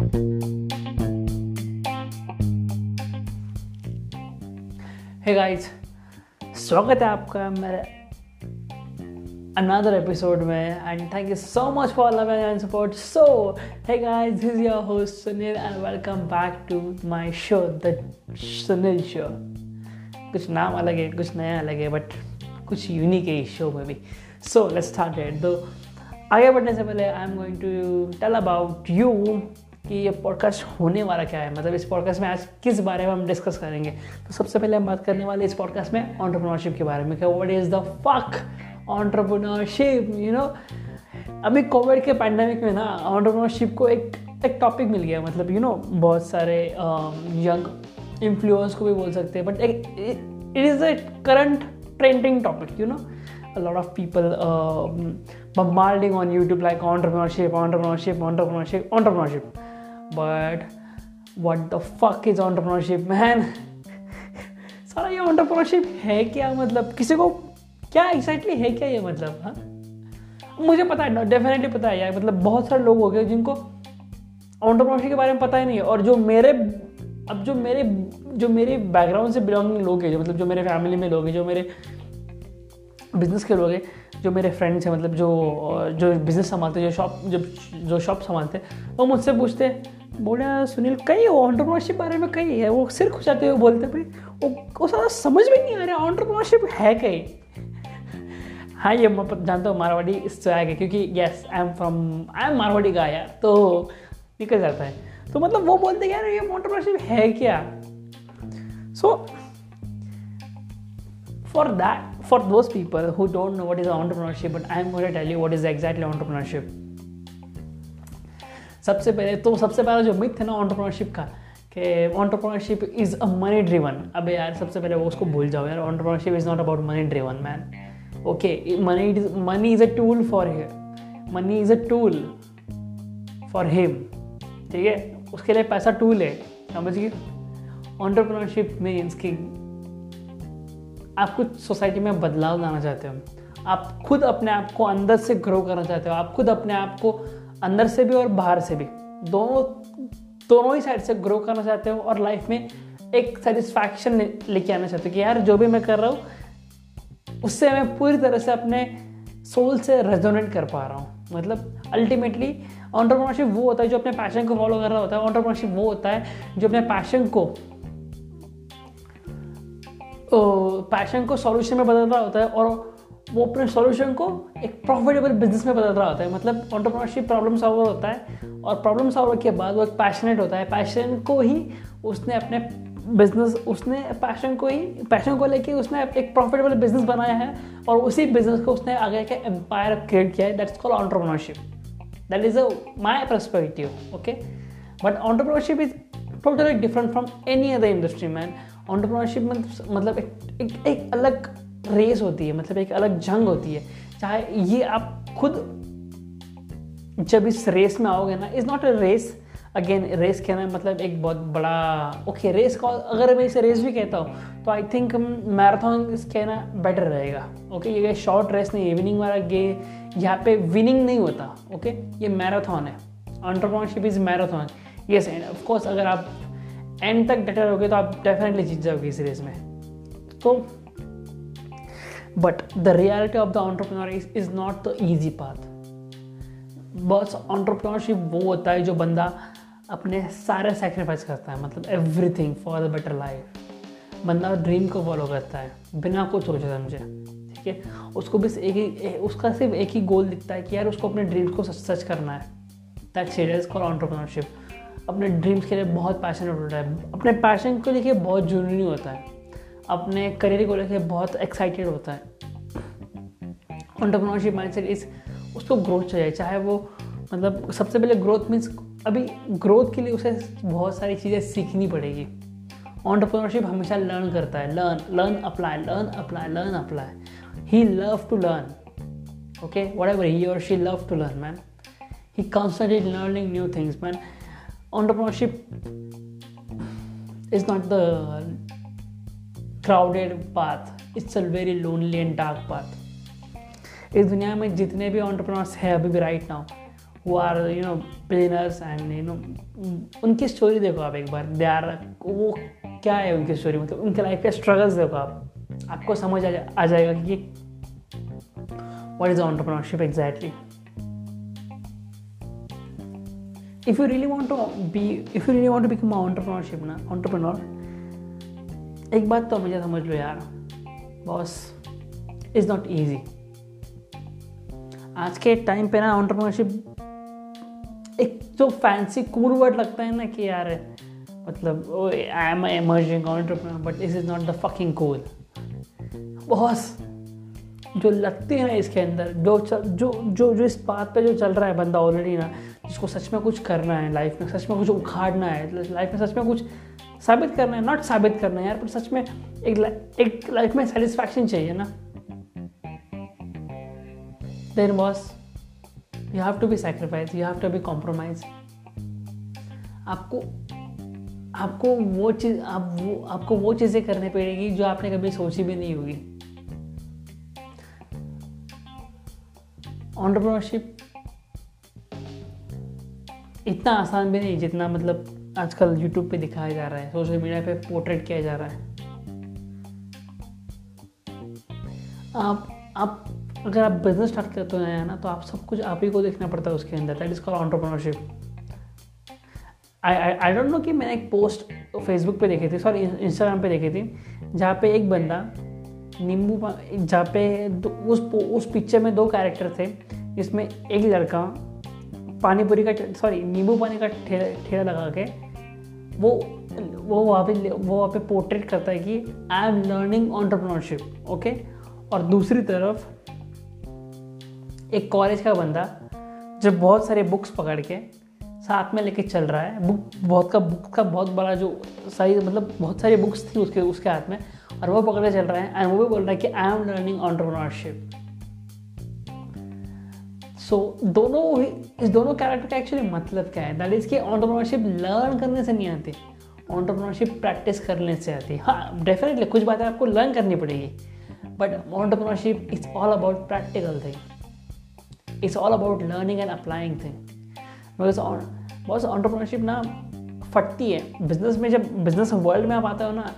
hey guys, स्वागत है आपका मेरे अनदर एपिसोड में and thank you so much for love and support so hey guys this is your host Sunil and welcome back to my show the Sunil show कुछ नाम अलग है कुछ नया अलग है बट कुछ यूनिक है इस शो में भी। सो लेट्स स्टार्ट इट तो आगे बढ़ने से पहले I am going to tell about you कि ये पॉडकास्ट होने वाला क्या है? मतलब इस पॉडकास्ट में आज किस बारे में हम डिस्कस करेंगे? तो सबसे पहले हम बात करने वाले इस पॉडकास्ट में ऑन्टरप्रनोरशिप के बारे में कि what is the fuck entrepreneurship you know अभी कोविड के पैंडमिक में ना ऑन्टरप्रनोरशिप को एक एक टॉपिक मिल गया मतलब यू नो बहुत सारे यंग इन्फ्लुएंस को भी बोल सकते हैं but it is a current trending topic you know a lot of people uh, bombarding on YouTube entrepreneurship, entrepreneurship, entrepreneurship. But what the fuck is entrepreneurship, man? सारा ये entrepreneurship है क्या मतलब? किसी को क्या एग्जैक्टली है क्या ये मतलब हाँ? मुझे पता है डेफिनेटली पता है यार मतलब बहुत सारे लोग हो गए जिनको ऑन्टरप्रनरशिप के बारे में पता ही नहीं है। और जो मेरे अब जो मेरे जो मेरे बैकग्राउंड से बिलोंगिंग लोग हैं जो मतलब जो मेरे फैमिली में लोग हैं जो मेरे बिज़नेस के लोग हैं जो मेरे फ्रेंड्स हैं मतलब जो जो बिज़नेस संभालते जो शॉप जो जो शॉप संभालते वो मुझसे पूछते बोले, सुनील कई ऑन्टरप्रनरशिप बारे में कई है? वो सिर खुशाते हुए बोलते भाई, वो वो सारा समझ में नहीं आ रहा ऑन्टरप्रनरशिप है कहीं? हाँ ये मैं जानता हूँ, मारवाड़ी इससे आएगा क्योंकि yes I am from I am Marwari का यार तो निकल जाता है। तो मतलब वो बोलते यार, ये ऑन्टरप्रनरशिप है क्या? सो for that, for those people who don't know what is entrepreneurship, but i'm going to tell you what is exactly सबसे पहले तो सबसे पहला जो मिथ है ना ऑन्टरप्रनरशिप का, कि entrepreneurship is a money driven अबे यार सबसे पहले वो उसको भूल जाओ यार entrepreneurship is not about money driven man okay money is money is a tool for him money is a tool for him ठीक है? उसके लिए पैसा टूल है। समझ गए? ऑन्टरप्रनरशिप मीन्स कि आप कुछ सोसाइटी में बदलाव लाना चाहते हो। आप खुद अपने आप को अंदर से ग्रो करना चाहते हो। आप खुद अपने आप को अंदर से भी और बाहर से भी। दोनों दोनों ही साइड से ग्रो करना चाहते हो और लाइफ में एक सेटिस्फैक्शन लेके आना चाहते हो कि यार जो भी मैं कर रहा हूँ, उससे मैं पूरी तरह से अपने सोल से रेजोनेट कर पा रहा हूँ। मतलब अल्टीमेटली ऑन्टरप्रनरशिप वो होता है जो अपने पैशन को फॉलो कर रहा होता है। ऑन्टरप्रनरशिप वो होता है जो अपने पैशन को पैशन को सॉल्यूशन में बदल रहा होता है और वो अपने सॉल्यूशन को एक प्रॉफिटेबल बिज़नेस में बदल रहा होता है। मतलब ऑन्टरप्रनरशिप प्रॉब्लम सॉल्वर होता है और प्रॉब्लम सॉल्वर के बाद वो एक पैशनेट होता है। पैशन को ही उसने अपने बिज़नेस उसने पैशन को ही पैशन को लेके उसने एक प्रॉफिटेबल बिज़नेस बनाया है और उसी बिज़नेस को उसने आगे के एम्पायर क्रिएट किया है। That's call entrepreneurship that is a my perspective okay but entrepreneurship is totally different from any other industry man entrepreneurship मतलब एक, एक एक अलग रेस होती है मतलब एक अलग जंग होती है चाहे ये आप खुद जब इस रेस में आओगे ना is not a race again race कहना मतलब एक बहुत बड़ा ओके रेस का अगर मैं इसे रेस भी कहता हूँ तो आई थिंक मैराथन कहना बेटर रहेगा ओके okay? ये शॉर्ट रेस नहीं है इवनिंग वाला गे यहाँ पे विनिंग नहीं होता ओके okay? ये मैराथन है entrepreneurship is marathon yes and of course अगर आप एंड तक डटर हो तो आप डेफिनेटली जीत जाओगे इस रेस में तो but the reality of the entrepreneur is not the easy path बस ऑन्टरप्रनोरशिप वो होता है जो बंदा अपने सारे सेक्रीफाइस करता है मतलब everything for the better life बंदा ड्रीम को फॉलो करता है, बिना कुछ सोचे समझे, ठीक है? उसको बस एक ही उसका सिर्फ़ एक ही गोल दिखता है कि यार उसको अपने ड्रीम्स को सच सच करना है। दैट इज़ कॉल ऑन्टरप्रनोरशिप अपने ड्रीम्स के लिए बहुत पैशनेट होता है। अपने पैशन को लेके बहुत जुनूनी होता है। अपने करियर को लेकर बहुत एक्साइटेड होता है। ऑन्टरप्रनोरशिप माइंडसेट इस उसको ग्रोथ चाहिए, चाहे वो मतलब सबसे पहले ग्रोथ मीन्स अभी ग्रोथ के लिए उसे बहुत सारी चीज़ें सीखनी पड़ेगी। ऑन्टरप्रनोरशिप हमेशा लर्न करता है। Learn learn apply learn apply learn apply he love to learn okay what he और she love to learn man he concentrate learning new things man entrepreneurship is not the crowded path. It's a very lonely and dark path. इस दुनिया में जितने भी entrepreneurs हैं अभी भी right now who are you know planners and you know उनकी story देखो आप एक बार। दे आर वो क्या है उनकी स्टोरी मतलब उनके लाइफ के स्ट्रगल्स देखो आप। आपको समझ आ, जा, आ जाएगा कि what is entrepreneurship exactly if you really want to be if you really want to become an entrepreneurship ना entrepreneur एक बात तो मुझे समझ लो यार। बॉस इज़ नॉट ईजी आज के टाइम पे ना ऑन्टरप्रनरशिप एक जो फैंसी कूल वर्ड लगता है ना कि यार मतलब I am emerging entrepreneur but this is not the fucking cool boss, जो लगती है ना इसके अंदर, जो चल, जो जो जो इस बात पे जो चल रहा है बंदा ऑलरेडी ना, जिसको सच में कुछ करना है लाइफ में सच में कुछ उखाड़ना है लाइफ में सच में कुछ साबित करना है नॉट साबित करना है यार, पर सच में एक एक लाइफ में सेटिस्फैक्शन चाहिए ना। Then boss you have to be sacrifice you have to be compromise आपको आपको वो चीज़, आप वो, आपको वो चीज़ें करनी पड़ेगी जो आपने कभी सोची भी नहीं होगी। ऑन्टरप्रनरशिप इतना आसान भी नहीं जितना मतलब आजकल यूट्यूब पे दिखाया जा रहा है सोशल मीडिया पे पोर्ट्रेट किया जा रहा है। आप आप, अगर आप बिज़नेस स्टार्ट करते हैं ना तो आप सब कुछ आप ही को देखना पड़ता है उसके अंदर। That is call entrepreneurship I I don't know कि मैंने एक पोस्ट फेसबुक पे देखी थी सॉरी इंस्टाग्राम पे देखी थी, जहाँ पे एक बंदा, नींबू जहाँ पे उस उस पिक्चर में दो कैरेक्टर थे, जिसमें एक लड़का पानीपुरी का सॉरी नींबू पानी का ठेला ठेला लगा के वो वो वहाँ पे वो वहाँ पे पोर्ट्रेट करता है कि I am learning entrepreneurship okay और दूसरी तरफ़, एक कॉलेज का बंदा जो बहुत सारे बुक्स पकड़ के साथ में लेके चल रहा है बुक बहुत का बुक का बहुत बड़ा जो सारी मतलब बहुत सारी बुक्स थी उसके उसके हाथ में, और वो पकड़ चल रहा है एंड वो भी बोल रहा है कि I am learning entrepreneurship so so, दोनों इस दोनों कैरेक्टर का एक्चुअली मतलब क्या है? दैट इज़ कि ऑन्टरप्रनरशिप लर्न करने से नहीं आती। ऑन्टरप्रनरशिप प्रैक्टिस करने से आती। है हाँ डेफिनेटली कुछ बातें आपको लर्न करनी पड़ेगी। But entrepreneurship is all about practical thing it's all about learning and applying thing because बहुत ऑन्टरप्रनरशिप ना फटती है। बिज़नेस में जब बिज़नेस वर्ल्ड में आप आते हो ना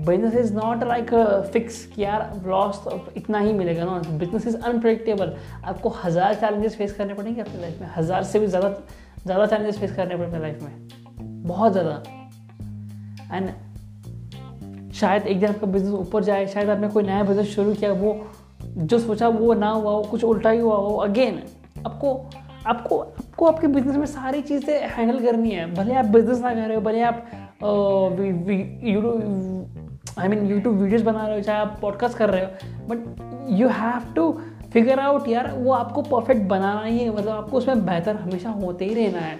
business is not like fix कि यार लॉस तो इतना ही मिलेगा ना। बिज़नेस इज़ अनप्रडिक्टेबल आपको हज़ार चैलेंजेस फेस करने पड़ेंगे अपनी लाइफ में। हज़ार से भी ज़्यादा ज़्यादा चैलेंजेस फेस करने पड़ेंगे लाइफ में। बहुत ज़्यादा। एंड शायद एक दिन आपका बिज़नेस ऊपर जाए, शायद आपने कोई नया बिज़नेस शुरू किया, वो जो सोचा वो ना हुआ हो, कुछ उल्टा ही हुआ हो। अगेन आपको आपको आपको आपके बिज़नेस में सारी चीज़ें हैंडल करनी है। भले आप बिज़नेस ना कर रहे हो, भले आप आई मीन यूट्यूब वीडियोज़ बना रहे हो, चाहे आप पॉडकास्ट कर रहे हो but you have to figure out यार, वो आपको परफेक्ट बनाना ही है मतलब आपको उसमें बेहतर हमेशा होते ही रहना है।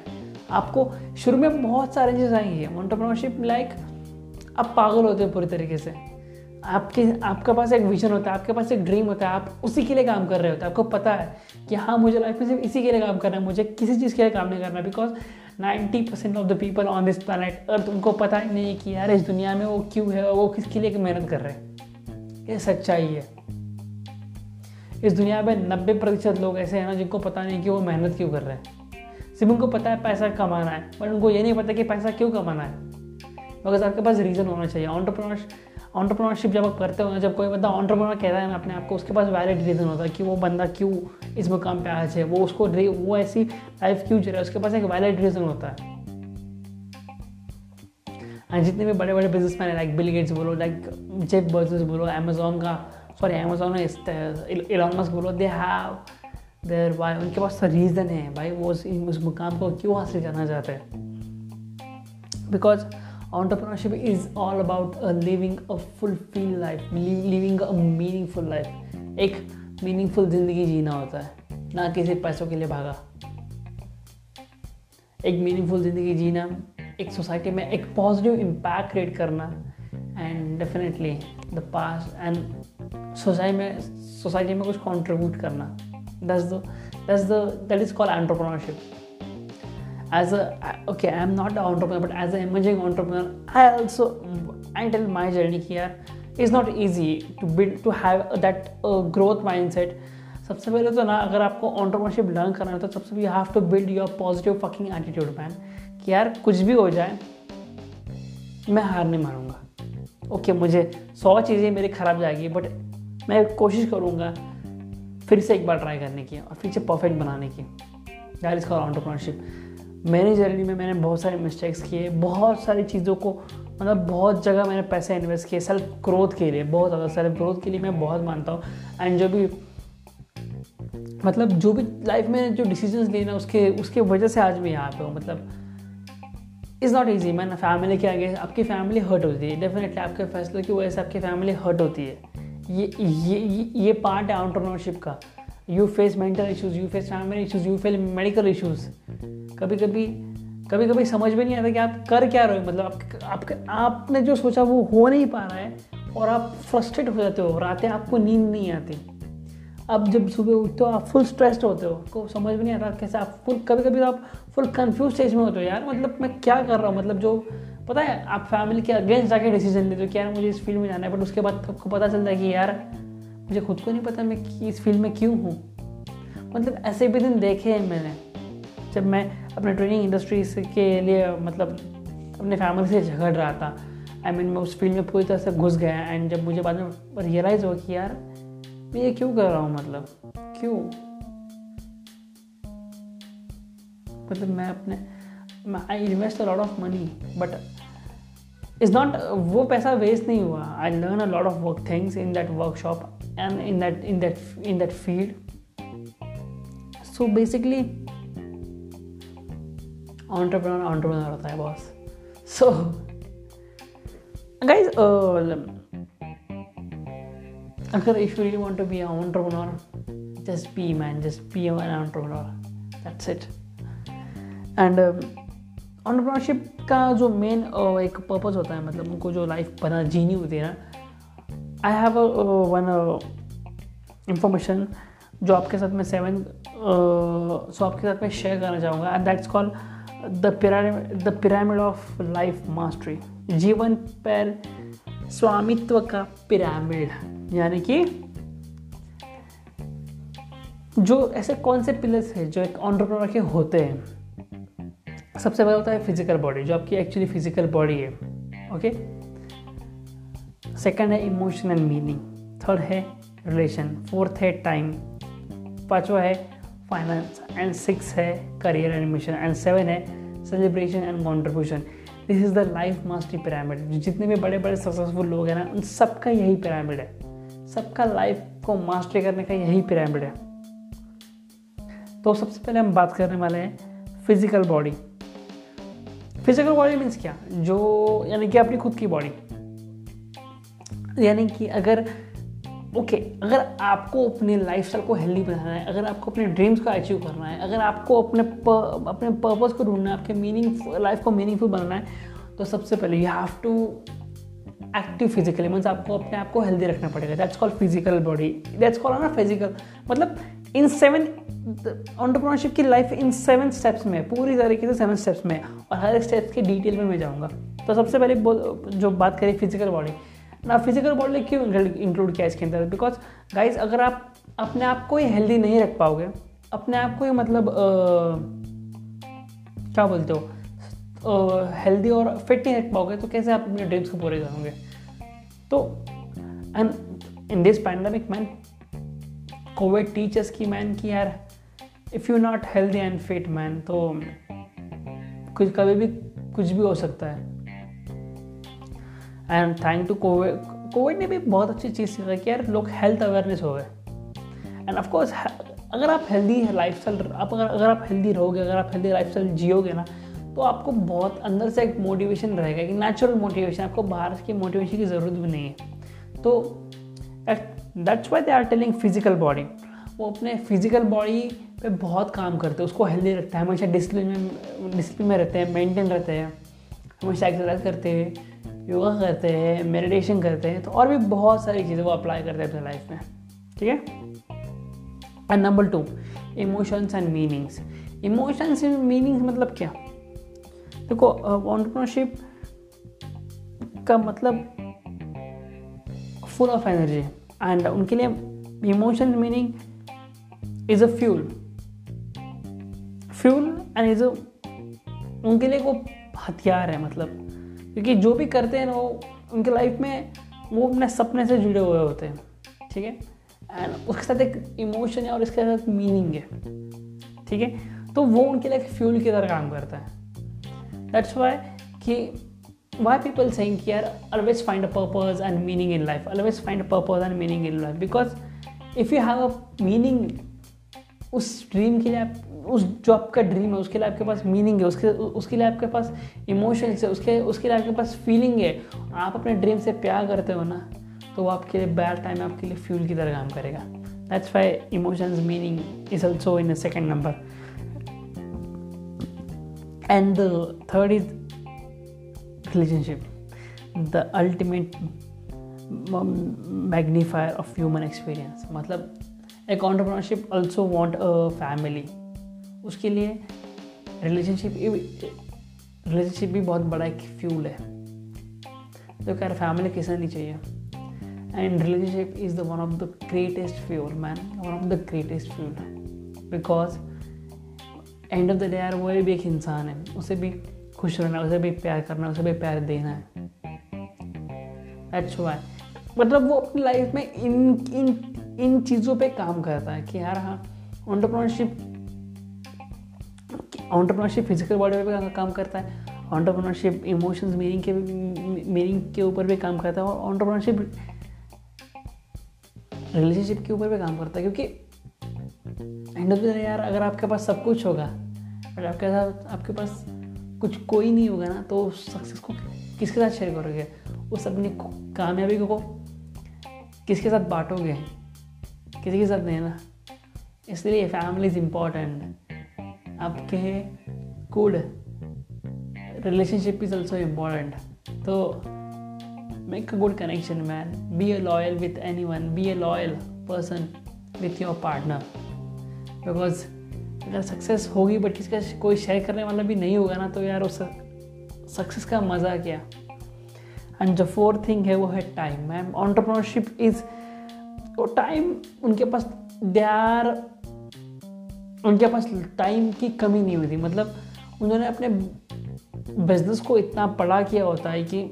आपको शुरू में बहुत सारे चीज़ आएँगी ऑन्टरप्रनरशिप लाइक आप पागल होते हो पूरी तरीके से। आपके आपके पास एक विजन होता है, आपके पास एक ड्रीम होता है, आप उसी के लिए काम कर रहे होते हैं। आपको पता है कि हाँ मुझे लाइफ में सिर्फ़ इसी के लिए काम करना है, मुझे किसी चीज़ के लिए काम नहीं करना because ninety percent of the people on this planet earth उनको पता ही नहीं कि यार, इस दुनिया में वो क्यों है वो किसके लिए मेहनत कर रहे हैं। ये सच्चाई है। इस दुनिया में नब्बे प्रतिशत लोग ऐसे हैं ना, जिनको पता नहीं कि वो मेहनत क्यों कर रहे हैं। सिर्फ़ उनको पता है पैसा कमाना है, बट उनको ये नहीं पता कि पैसा क्यों कमाना है। मगर आपके पास रीज़न होना चाहिए। ऑन्टरप्रनर ऑन्टरप्रनरशिप जब आप करते हो जब कोई बंदा ऑन्टरप्रनर कहता है अपने आप को, उसके पास वैलिड रीज़न होता है कि वो बंदा क्यों इस मुकाम पे आज है, वो उसको वो ऐसी लाइफ क्यों जी रहा है, उसके पास एक वैलिड रीज़न होता है। एंड जितने भी बड़े बड़े business man like Bill Gates बोलो लाइक जेफ बर्जेस बोलो अमेजोन का सॉरी अमेजोन इलॉन बोलो दे हैव देर वाई उनके पास रीज़न है, भाई, वो उस मुकाम को क्यों हासिल करना चाहते हैं? Because entrepreneurship is all about uh, living a fulfilled life living a meaningful life. एक मीनिंगफुल ज़िंदगी जीना होता है ना किसी पैसों के लिए भागा। एक मीनिंगफुल ज़िंदगी जीना एक सोसाइटी में एक पॉजिटिव इम्पैक्ट क्रिएट करना and definitely the pass and society में सोसाइटी में कुछ कंट्रीब्यूट करना। That's the that's the that is called entrepreneurship as a okay i'm not an entrepreneur but as an emerging entrepreneur i also i tell my journey here is not easy to build to have that uh, growth mindset. सबसे पहले तो ना अगर आपको entrepreneurship learn करना है तो सबसे you have to build your positive fucking attitude man कि यार कुछ भी हो जाए मैं हार नहीं मारूँगा ओके okay, मुझे सौ चीज़ें मेरी ख़राब जाएगी बट मैं कोशिश करूँगा फिर से एक बार ट्राई करने की और फिर से परफेक्ट बनाने की। दैट इज़ कॉल ऑन्टरप्रनरशिप मेरी जर्नी में मैंने बहुत सारे मिस्टेक्स किए, बहुत सारी चीज़ों को मतलब बहुत जगह मैंने पैसे इन्वेस्ट किए सेल्फ ग्रोथ के लिए, बहुत ज़्यादा सेल्फ ग्रोथ के लिए मैं बहुत मानता हूँ। एंड जो भी मतलब जो भी लाइफ में जो डिसीजंस लेना उसके उसके वजह से आज मैं यहाँ पे हूँ मतलब is not easy man family के आगे, आपकी फैमिली हर्ट होती है डेफिनेटली आपके फैसलों की वजह से आपकी फैमिली हर्ट होती है। ये ये ये पार्ट है ऑन्टरप्रनरशिप का। You face mental issues you face family issues you face medical issues कभी कभी कभी कभी समझ में नहीं आता कि आप कर क्या रहे हो? मतलब आप, आपके आपने जो सोचा वो हो नहीं पा रहा है और आप फ्रस्ट्रेट हो जाते हो। रातें आपको नींद नहीं आती। अब जब सुबह उठते हो आप फुल स्ट्रेस्ड होते हो। आपको समझ में नहीं आता कैसे आप फुल कभी कभी तो आप फुल कंफ्यूज स्टेज में होते हो। यार मतलब मैं क्या कर रहा हूँ? मतलब जो पता है आप फैमिली के अगेंस्ट जाके डिसीज़न लेते हो कि यार मुझे इस फ़ील्ड में जाना है बट उसके बाद आपको पता चलता है कि यार मुझे खुद को नहीं पता मैं इस फ़ील्ड में क्यों हूँ। मतलब ऐसे भी दिन देखे हैं मैंने। जब मैं अपने ट्रेनिंग इंडस्ट्री के लिए मतलब अपने फैमिली से झगड़ रहा था। आई I मीन mean, मैं उस फ़ील्ड में पूरी तरह से घुस गया एंड जब मुझे बाद में रियलाइज़ हुआ कि यार मैं ये क्यों कर रहा हूँ मतलब? क्यों? मतलब मैं अपने I invest a lot of money but is not वो पैसा वेस्ट नहीं हुआ। I learn a lot of work things in that workshop and in that in that in that field so basically entrepreneur entrepreneur होता है boss so guys अगर if you really want to be an entrepreneur just be man just be an entrepreneur that's it and entrepreneurship का जो main एक purpose होता है मतलब उनको जो लाइफ बना जीनी होती है ना आई हैव वन इंफॉर्मेशन जो आपके साथ में सेवन सो आपके साथ में शेयर करना चाहूँगा and that's call the pyramid the pyramid of life mastery जीवन पर स्वामित्व का पिरामिड यानी कि जो ऐसे कौन से पिलर्स हैं जो एक ऑन्टरप्रनर के होते हैं? सबसे पहले होता है फ़िज़िकल बॉडी जो आपकी एक्चुअली फ़िज़िकल बॉडी है. ओके सेकंड है इमोशन एंड मीनिंग थर्ड है रिलेशन फोर्थ है टाइम पांचवा है फाइनेंस एंड सिक्स है career and mission and seven है celebration and contribution this is the life mastery pyramid जितने भी बड़े बड़े सक्सेसफुल लोग हैं ना, उन सबका यही पिरामिड है। सबका लाइफ को मास्टरी करने का यही पिरामिड है। तो सबसे पहले हम बात करने वाले हैं physical body physical body means क्या? जो यानी कि अपनी खुद की बॉडी यानी कि अगर ओके okay, अगर आपको अपने लाइफ को हेल्दी बनाना है अगर आपको अपने ड्रीम्स को अचीव करना है अगर आपको अपने प, अपने पर्पज़ को ढूंढना है आपके मीनिंग लाइफ को मीनिंगफुल बनाना है तो सबसे पहले you have to active physically means आपको अपने आप को हेल्दी रखना पड़ेगा। That's call physical body that's call ना फ़िज़िकल मतलब इन सेवन ऑन्टरप्रनरशिप की लाइफ इन सेवन स्टेप्स में पूरी तरीके से सेवन स्टेप्स में और हर एक स्टेप्स के डिटेल में मैं जाऊँगा। तो सबसे पहले जो बात करें फ़िज़िकल बॉडी ना फ़िज़िकल बॉडी क्यों इंक्लूड किया इसके अंदर? बिकॉज़ गाइज़ अगर आप अपने आप को ही हेल्दी नहीं रख पाओगे अपने आप को ही मतलब आ, क्या बोलते हो? हेल्दी और फिट नहीं रख पाओगे तो कैसे आप अपने ड्रीम्स को पूरे करोगे? तो and in this pandemic man Covid teachers की मैन की यार if you not healthy and fit man तो कुछ कभी भी कुछ भी हो सकता है। And thank to Covid Covid ने भी बहुत अच्छी चीज़ सीखा कि यार लोग हेल्थ अवेयरनेस हो गए। एंड ऑफकोर्स अगर आप हेल्दी लाइफ स्टाइल आप अगर अगर आप हेल्दी रहोगे, अगर आप हेल्दी लाइफ स्टाइल जियोगे ना तो आपको बहुत अंदर से एक मोटिवेशन रहेगा कि नेचुरल मोटिवेशन आपको बाहर की मोटिवेशन की ज़रूरत भी नहीं है। तो that's why they are telling physical body वो अपने फ़िज़िकल बॉडी पे बहुत काम करते हैं, उसको हेल्दी रखते हैं, हमेशा डिसिप्लिन में डिसिप्लिन में रहते हैं मेंटेन रहते हैं, हमेशा एक्सरसाइज करते हैं। योगा करते हैं मेडिटेशन करते हैं तो और भी बहुत सारी चीज़ें वो अप्लाई करते हैं अपने लाइफ में, ठीक है? And number two emotions and meanings emotions and meanings मतलब क्या? देखो ऑन्टरप्रनरशिप का मतलब फुल ऑफ़ एनर्जी एंड उनके लिए emotion meaning is a fuel fuel and is a उनके लिए वो हथियार है मतलब। क्योंकि जो भी करते हैं वो, उनके लाइफ में वो अपने सपने से जुड़े हुए होते हैं, ठीक है? एंड उसके साथ एक इमोशन है और इसके साथ मीनिंग है, ठीक है? तो वो उनके लिए फ्यूल की तरह काम करता है। डेट्स वाई कि वाई पीपल सेइंग कि यार always find a purpose and meaning in life always find a purpose and meaning in life because if you have a meaning उस ड्रीम के लिए आप उस जो आपका ड्रीम है, उसके लिए आपके पास मीनिंग है, उसके उसके लिए आपके पास इमोशंस है, उसके उसके लिए आपके पास फीलिंग है, आप अपने ड्रीम से प्यार करते हो ना तो वो आपके लिए बैड टाइम आपके लिए फ्यूल की तरह काम करेगा। That's why emotions meaning is also in second number and the third is relationship the ultimate magnifier of human experience मतलब एक entrepreneurship also want a family उसके लिए रिलेशनशिप रिलेशनशिप भी बहुत बड़ा एक फ्यूल है। तो यार फैमिली किसे नहीं चाहिए। And relationship is the one of the greatest fuel man one of the greatest fuel because end of the day यार, वो भी एक इंसान है। उसे भी खुश रहना, उसे भी प्यार करना, उसे भी प्यार देना है। अच्छा मतलब वो अपनी लाइफ में इन इन इन चीज़ों पे काम करता है कि यार हाँ ऑन्टरप्रनरशिप ऑन्टरप्रनरशिप फ़िज़िकल बॉडी पे भी काम करता है ऑन्टरप्रनरशिप इमोशंस मीनिंग के मीनिंग के ऊपर भी काम करता है और ऑन्टरप्रनरशिप रिलेशनशिप के ऊपर भी काम करता है, क्योंकि एंड ऑफ़ द यार अगर आपके पास सब कुछ होगा, अगर आपके साथ आपके पास कुछ कोई नहीं होगा ना तो सक्सेस को किसके साथ शेयर करोगे? उस अपनी कामयाबी को किसके साथ बांटोगे? किसी के साथ नहीं ना? इसलिए फैमिली इज़ इंपॉर्टेंट आपके good relationship is also important तो make a good connection man be a loyal with any one be a loyal person with your partner because अगर सक्सेस होगी बट किसका कोई शेयर करने वाला भी नहीं होगा ना तो यार उस सक्सेस का मज़ा क्या? एंड जो फोर्थ थिंग है वो है टाइम मैम ऑन्टरप्रनरशिप इज़ वो टाइम उनके पास दे आर उनके पास टाइम की कमी नहीं हुई थी। मतलब उन्होंने अपने बिज़नेस को इतना बड़ा किया होता है कि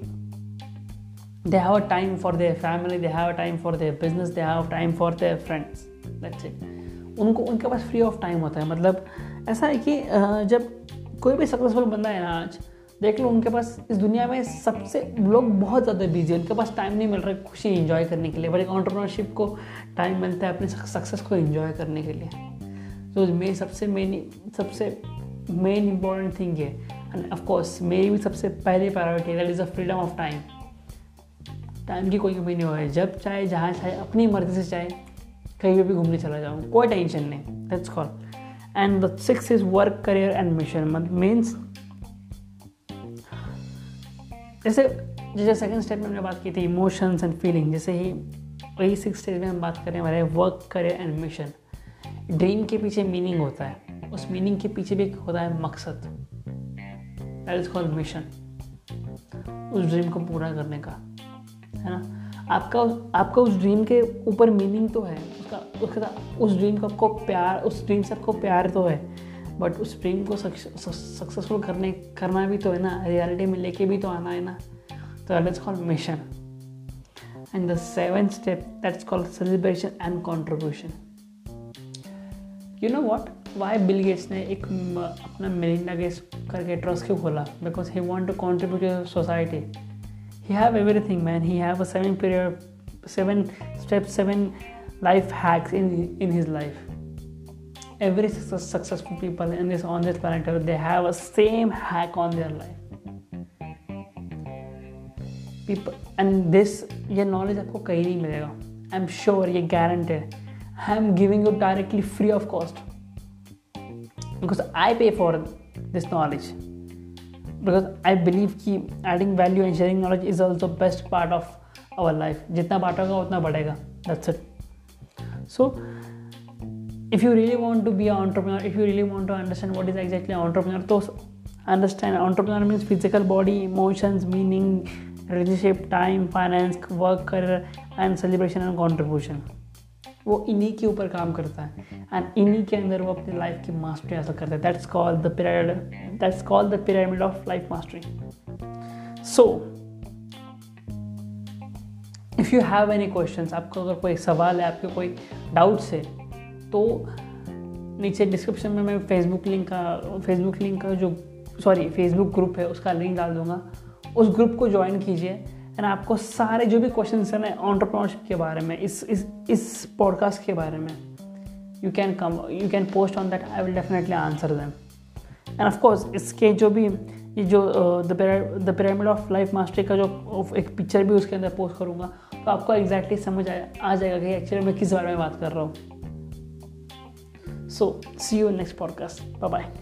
they have a time for their family they have a time for their business they have time for their friends that's it उनको, उनके पास फ्री ऑफ़ टाइम होता है। मतलब ऐसा है कि जब कोई भी सक्सेसफुल बंदा है ना आज, देख लो उनके पास इस दुनिया में सबसे, लोग बहुत ज़्यादा बिज़ी है। उनके पास टाइम नहीं मिल रहा है खुशी इंजॉय करने के लिए। बट एक ऑन्टरप्रनरशिप को टाइम मिलता है अपने सक्सेस को इंजॉय करने के लिए। तो मेरी सबसे मेन सबसे मेन इंपॉर्टेंट थिंग है। एंड ऑफकोर्स मेरी भी सबसे पहली priority that is the freedom of time time की कोई कमी नहीं हो जब चाहे, जहाँ चाहे, अपनी मर्ज़ी से चाहे, कहीं पर भी घूमने चला जाऊँ, कोई टेंशन नहीं that's call and the six is work career and mission means जैसे जैसे सेकंड स्टेप में हमने बात की थी इमोशंस एंड फीलिंग जैसे ही, वही सिक्स स्टेज में हम बात करें हमारे work career and mission dream के पीछे मीनिंग होता है। उस मीनिंग के पीछे भी होता है मकसद। दैट इज़ कॉल्ड मिशन उस ड्रीम को पूरा करने का। है ना? आपका आपका उस ड्रीम के ऊपर मीनिंग तो है। उसका, उसके उस ड्रीम का आपको प्यार, उस ड्रीम से आपको प्यार तो है। बट उस ड्रीम को सक्सेसफुल करने, करना भी तो है ना। रियलिटी में लेके भी तो आना है ना। तो that is called mission and the seven step that's called celebration and contribution you know what why Bill Gates ने एक अपना मेरिंडा गेट्स करके ट्रस्ट क्यों खोला? Because he want to contribute your society he have every thing man he have seven period seven step seven life hacks in in his life every successful people in this on this planet they have a same hack on their life people and this ये knowledge आपको कहीं नहीं मिलेगा. I am sure ये guaranteed I am giving you directly free of cost because I pay for this knowledge because I believe कि adding value and sharing knowledge is also best part of our life जितना बांटोगा उतना बढ़ेगा that's it so if you really want to be an entrepreneur if you really want to understand what is exactly an entrepreneur तो understand entrepreneur means physical body emotions meaning relationship time finance work career and celebration and contribution वो इन्हीं के ऊपर काम करता है। And इन्हीं के अंदर वो अपनी लाइफ की मास्टरी हासिल करता है। That's called the pyramid that's called the pyramid of life mastery so if you have any question आपको अगर कोई सवाल है, आपके कोई डाउट्स है तो नीचे डिस्क्रिप्शन में मैं फेसबुक लिंक का फेसबुक लिंक का जो सॉरी फेसबुक ग्रुप है, उसका लिंक डाल दूँगा। उस ग्रुप को ज्वाइन कीजिए। एंड आपको सारे जो भी क्वेश्चन हैं ऑन्टरप्रनरशिप के बारे में, इस इस इस पॉडकास्ट के बारे में you can come you can post on that I will definitely answer them and of course इसके जो भी, ये जो the pyramid of life mastery का जो एक पिक्चर भी उसके अंदर पोस्ट करूँगा तो आपको एग्जैक्टली exactly समझ आया, आ जाएगा कि एक्चुअली मैं किस बारे में बात कर रहा हूँ। So see you next podcast bye bye